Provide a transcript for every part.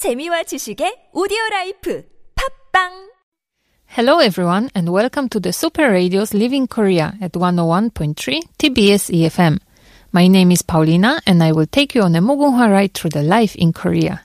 재미와 지식의 오디오 라이프 팝빵 Hello everyone and welcome to the Super Radio's Living Korea at 101.3 TBS EFM. My name is Paulina and I will take you on a Mugunghwa ride through the life in Korea.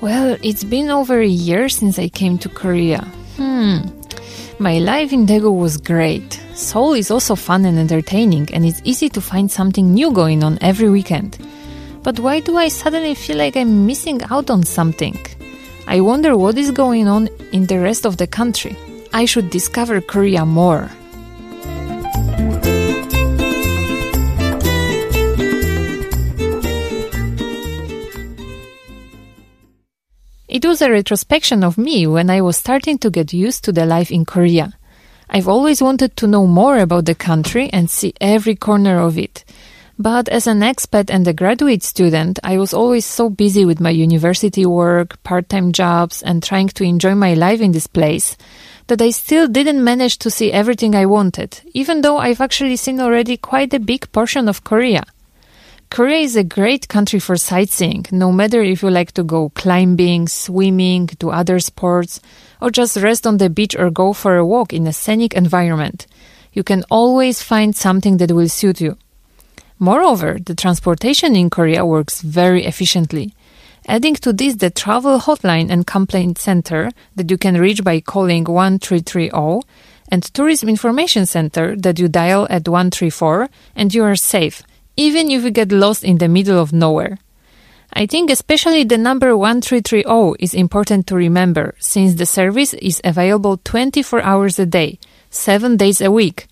Well, it's been over a year since I came to Korea. Hmm. My life in Daegu was great. Seoul is also fun and entertaining, and it's easy to find something new going on every weekend. But why do I suddenly feel like I'm missing out on something? I wonder what is going on in the rest of the country. I should discover Korea more. It was a retrospection of me when I was starting to get used to the life in Korea. I've always wanted to know more about the country and see every corner of it. But as an expat and a graduate student, I was always so busy with my university work, part-time jobs, and trying to enjoy my life in this place that I still didn't manage to see everything I wanted, even though I've actually seen already quite a big portion of Korea. Korea is a great country for sightseeing, no matter if you like to go climbing, swimming, do other sports, or just rest on the beach or go for a walk in a scenic environment. You can always find something that will suit you. Moreover, the transportation in Korea works very efficiently. Adding to this the travel hotline and complaint center that you can reach by calling 1330 and tourism information center that you dial at 134 and you are safe even if you get lost in the middle of nowhere. I think especially the number 1330 is important to remember since the service is available 24 hours a day, 7 days a week,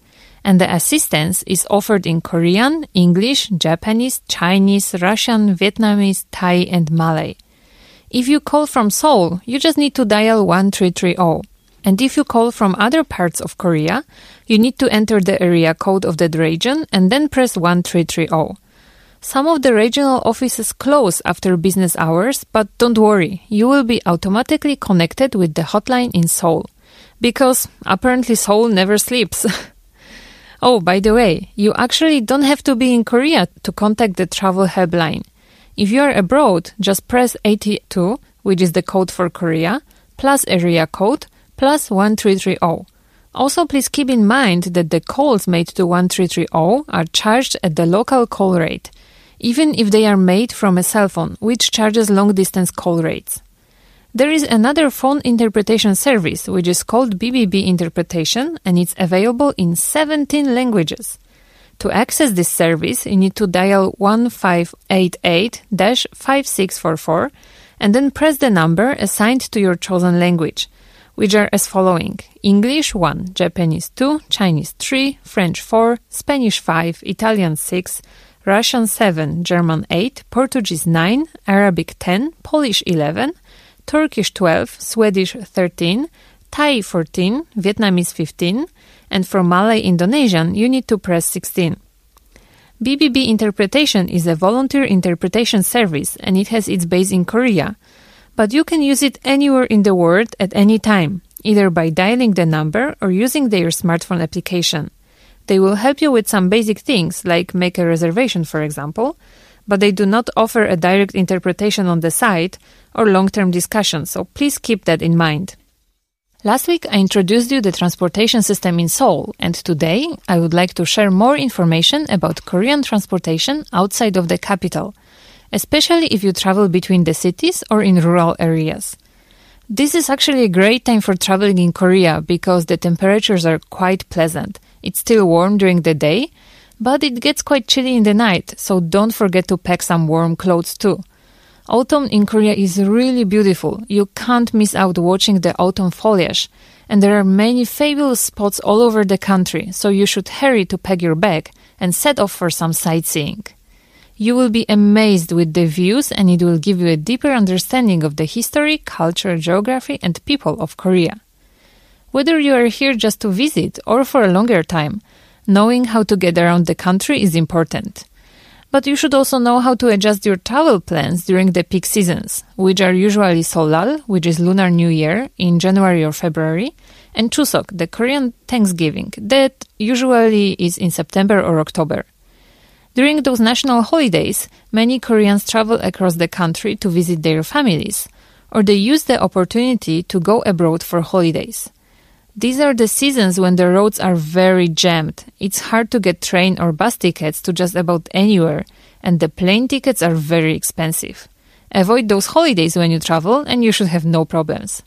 and the assistance is offered in Korean, English, Japanese, Chinese, Russian, Vietnamese, Thai, and Malay. If you call from Seoul, you just need to dial 1330. And if you call from other parts of Korea, you need to enter the area code of that region and then press 1330. Some of the regional offices close after business hours, but don't worry, you will be automatically connected with the hotline in Seoul. Because apparently Seoul never sleeps. oh, by the way, you actually don't have to be in Korea to contact the travel helpline. If you are abroad, just press 82, which is the code for Korea, plus area code, plus 1330. Also, please keep in mind that the calls made to 1330 are charged at the local call rate, even if they are made from a cell phone, which charges long distance call rates. There is another phone interpretation service, which is called BBB Interpretation, and it's available in 17 languages. To access this service, you need to dial 1588-5644 and then press the number assigned to your chosen language which are as following. English 1, Japanese 2, Chinese 3, French 4, Spanish 5, Italian 6, Russian 7, German 8, Portuguese 9, Arabic 10, Polish 11, Turkish 12, Swedish 13, Thai 14, Vietnamese 15, and for Malay Indonesian you need to press 16. BBB Interpretation is a volunteer interpretation service and it has its base in Korea but you can use it anywhere in the world at any time, either by dialing the number or using their smartphone application. They will help you with some basic things, like make a reservation, for example, but they do not offer a direct interpretation on the site or long term discussion, so please keep that in mind. Last week, I introduced you the transportation system in Seoul, and today I would like to share more information about Korean transportation outside of the capital especially if you travel between the cities or in rural areas. This is actually a great time for traveling in Korea because the temperatures are quite pleasant. It's still warm during the day, but it gets quite chilly in the night, so don't forget to pack some warm clothes too. Autumn in Korea is really beautiful. You can't miss out watching the autumn foliage. And there are many fabulous spots all over the country, so you should hurry to pack your bag and set off for some sightseeing. You will be amazed with the views and it will give you a deeper understanding of the history, culture, geography, and people of Korea. Whether you are here just to visit or for a longer time, knowing how to get around the country is important. But you should also know how to adjust your travel plans during the peak seasons, which are usually Seollal, which is Lunar New Year, in January or February, and Chuseok, the Korean Thanksgiving, that usually is in September or October. During those national holidays, many Koreans travel across the country to visit their families, or they use the opportunity to go abroad for holidays. These are the seasons when the roads are very jammed. It's hard to get train or bus tickets to just about anywhere, and the plane tickets are very expensive. Avoid those holidays when you travel, and you should have no problems.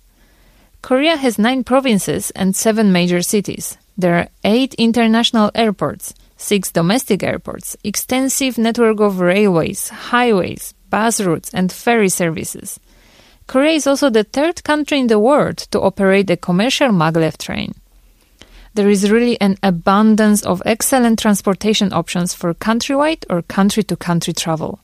Korea has nine provinces and seven major cities. There are eight international airports, six domestic airports, extensive network of railways, highways, bus routes, and ferry services. Korea is also the third country in the world to operate a commercial maglev train. There is really an abundance of excellent transportation options for countrywide or country to country travel.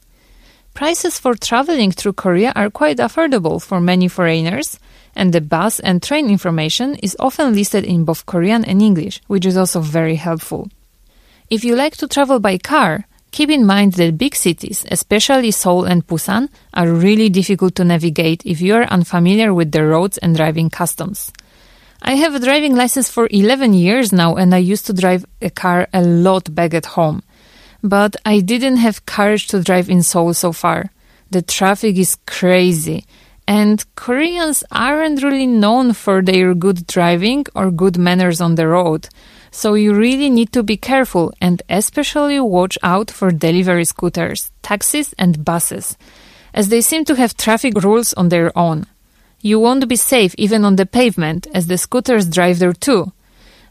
Prices for traveling through Korea are quite affordable for many foreigners, and the bus and train information is often listed in both Korean and English, which is also very helpful. If you like to travel by car, keep in mind that big cities, especially Seoul and Busan, are really difficult to navigate if you are unfamiliar with the roads and driving customs. I have a driving license for 11 years now and I used to drive a car a lot back at home. But I didn't have courage to drive in Seoul so far. The traffic is crazy and Koreans aren't really known for their good driving or good manners on the road. So you really need to be careful and especially watch out for delivery scooters, taxis and buses, as they seem to have traffic rules on their own. You won't be safe even on the pavement as the scooters drive there too.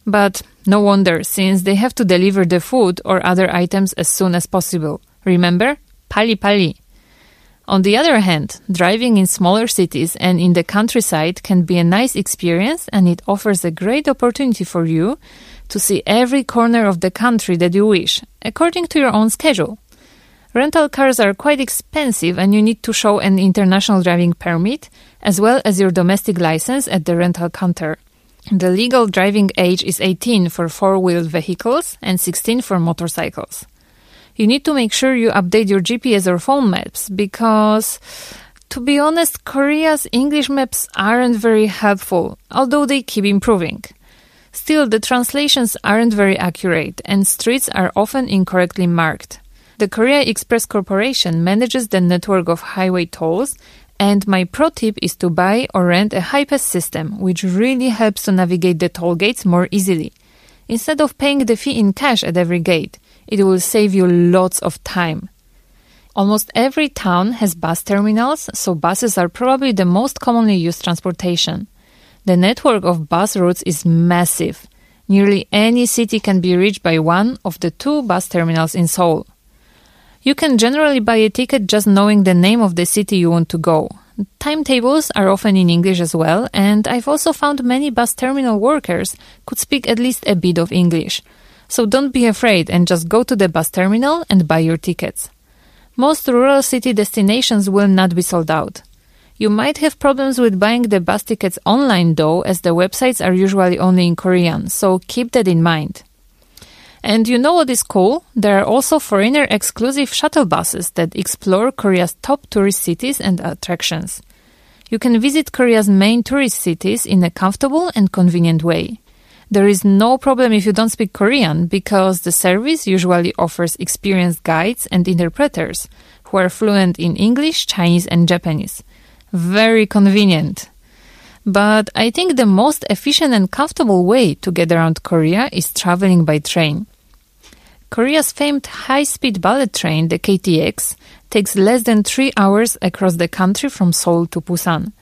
But no wonder, since they have to deliver the food or other items as soon as possible. Remember? Pali pali. On the other hand, driving in smaller cities and in the countryside can be a nice experience and it offers a great opportunity for you to see every corner of the country that you wish, according to your own schedule. Rental cars are quite expensive and you need to show an international driving permit as well as your domestic license at the rental counter. The legal driving age is 18 for four-wheeled vehicles and 16 for motorcycles you need to make sure you update your GPS or phone maps because to be honest, Korea's English maps aren't very helpful, although they keep improving. Still, the translations aren't very accurate and streets are often incorrectly marked. The Korea Express Corporation manages the network of highway tolls, and my pro tip is to buy or rent a HiPass system, which really helps to navigate the toll gates more easily. Instead of paying the fee in cash at every gate, it will save you lots of time. Almost every town has bus terminals, so buses are probably the most commonly used transportation. The network of bus routes is massive. Nearly any city can be reached by one of the two bus terminals in Seoul. You can generally buy a ticket just knowing the name of the city you want to go. Timetables are often in English as well, and I've also found many bus terminal workers could speak at least a bit of English. So don't be afraid and just go to the bus terminal and buy your tickets. Most rural city destinations will not be sold out. You might have problems with buying the bus tickets online though, as the websites are usually only in Korean, so keep that in mind. And you know what is cool? There are also foreigner exclusive shuttle buses that explore Korea's top tourist cities and attractions. You can visit Korea's main tourist cities in a comfortable and convenient way. There is no problem if you don't speak Korean because the service usually offers experienced guides and interpreters who are fluent in English, Chinese, and Japanese. Very convenient. But I think the most efficient and comfortable way to get around Korea is traveling by train. Korea's famed high-speed bullet train, the KTX, takes less than three hours across the country from Seoul to Busan.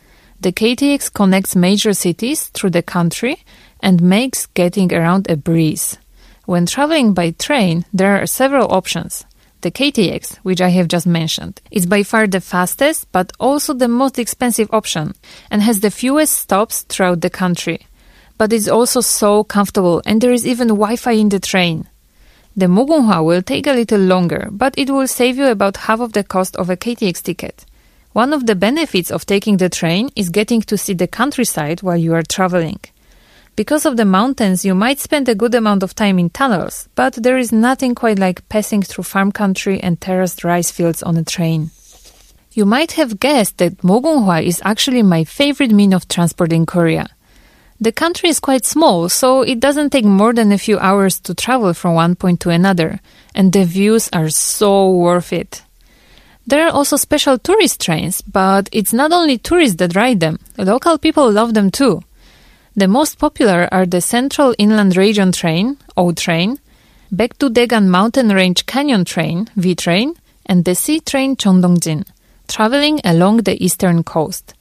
The KTX connects major cities through the country and makes getting around a breeze. When traveling by train, there are several options. The KTX, which I have just mentioned, is by far the fastest but also the most expensive option and has the fewest stops throughout the country. But it's also so comfortable and there is even Wi-Fi in the train. The Mugunghwa will take a little longer, but it will save you about half of the cost of a KTX ticket. One of the benefits of taking the train is getting to see the countryside while you are traveling. Because of the mountains, you might spend a good amount of time in tunnels, but there is nothing quite like passing through farm country and terraced rice fields on a train. You might have guessed that Mugunghwa is actually my favorite mean of transport in Korea. The country is quite small, so it doesn't take more than a few hours to travel from one point to another, and the views are so worth it. There are also special tourist trains, but it's not only tourists that ride them. Local people love them too. The most popular are the Central Inland Region Train, O Train, Baekdu Mountain Range Canyon Train, V Train, and the Sea Train Jeongdongjin, traveling along the eastern coast.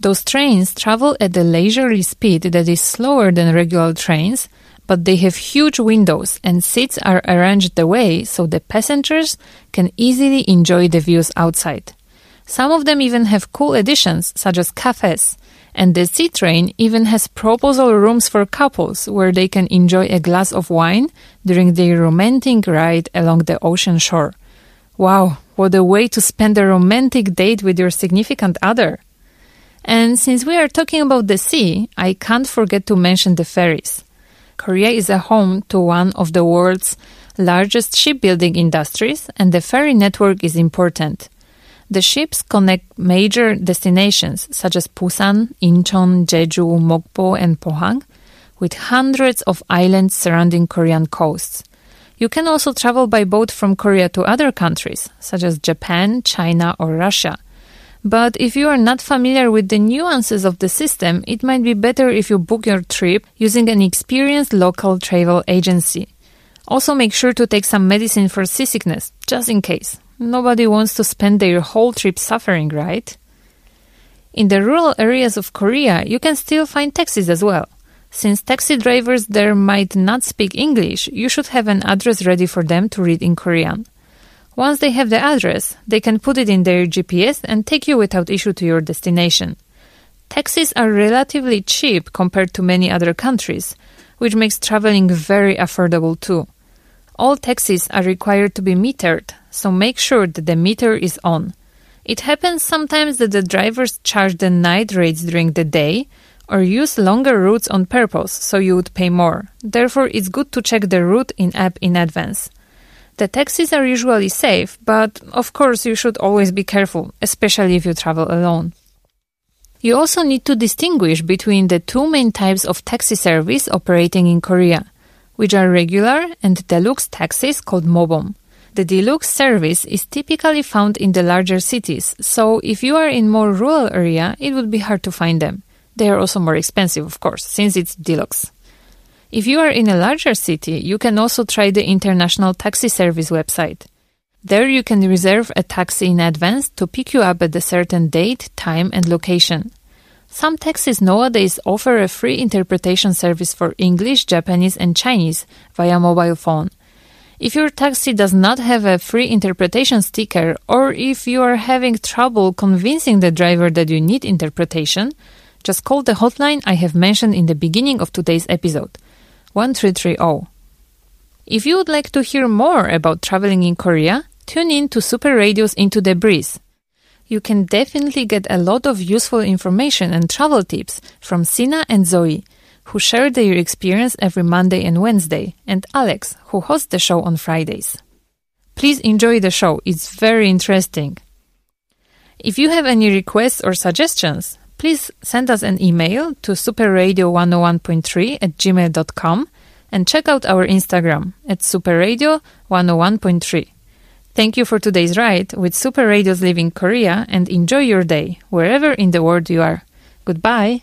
Those trains travel at a leisurely speed that is slower than regular trains, but they have huge windows and seats are arranged the way so the passengers can easily enjoy the views outside. Some of them even have cool additions, such as cafes, and the sea train even has proposal rooms for couples where they can enjoy a glass of wine during their romantic ride along the ocean shore. Wow, what a way to spend a romantic date with your significant other! And since we are talking about the sea, I can't forget to mention the ferries. Korea is a home to one of the world's largest shipbuilding industries, and the ferry network is important. The ships connect major destinations such as Busan, Incheon, Jeju, Mokpo, and Pohang, with hundreds of islands surrounding Korean coasts. You can also travel by boat from Korea to other countries, such as Japan, China, or Russia. But if you are not familiar with the nuances of the system, it might be better if you book your trip using an experienced local travel agency. Also, make sure to take some medicine for seasickness, just in case. Nobody wants to spend their whole trip suffering, right? In the rural areas of Korea, you can still find taxis as well. Since taxi drivers there might not speak English, you should have an address ready for them to read in Korean. Once they have the address, they can put it in their GPS and take you without issue to your destination. Taxis are relatively cheap compared to many other countries, which makes traveling very affordable too. All taxis are required to be metered, so make sure that the meter is on. It happens sometimes that the drivers charge the night rates during the day or use longer routes on purpose so you would pay more. Therefore, it's good to check the route in app in advance. The taxis are usually safe, but of course you should always be careful, especially if you travel alone. You also need to distinguish between the two main types of taxi service operating in Korea, which are regular and deluxe taxis called mobeom. The deluxe service is typically found in the larger cities, so if you are in more rural area, it would be hard to find them. They are also more expensive, of course, since it's deluxe. If you are in a larger city, you can also try the International Taxi Service website. There you can reserve a taxi in advance to pick you up at a certain date, time, and location. Some taxis nowadays offer a free interpretation service for English, Japanese, and Chinese via mobile phone. If your taxi does not have a free interpretation sticker, or if you are having trouble convincing the driver that you need interpretation, just call the hotline I have mentioned in the beginning of today's episode 1330. If you would like to hear more about traveling in Korea, tune in to Super Radio's Into the Breeze. You can definitely get a lot of useful information and travel tips from Sina and Zoe who share their experience every Monday and Wednesday, and Alex, who hosts the show on Fridays. Please enjoy the show, it's very interesting. If you have any requests or suggestions, please send us an email to superradio101.3 at gmail.com and check out our Instagram at superradio101.3. Thank you for today's ride with Super Radio's Living Korea and enjoy your day wherever in the world you are. Goodbye.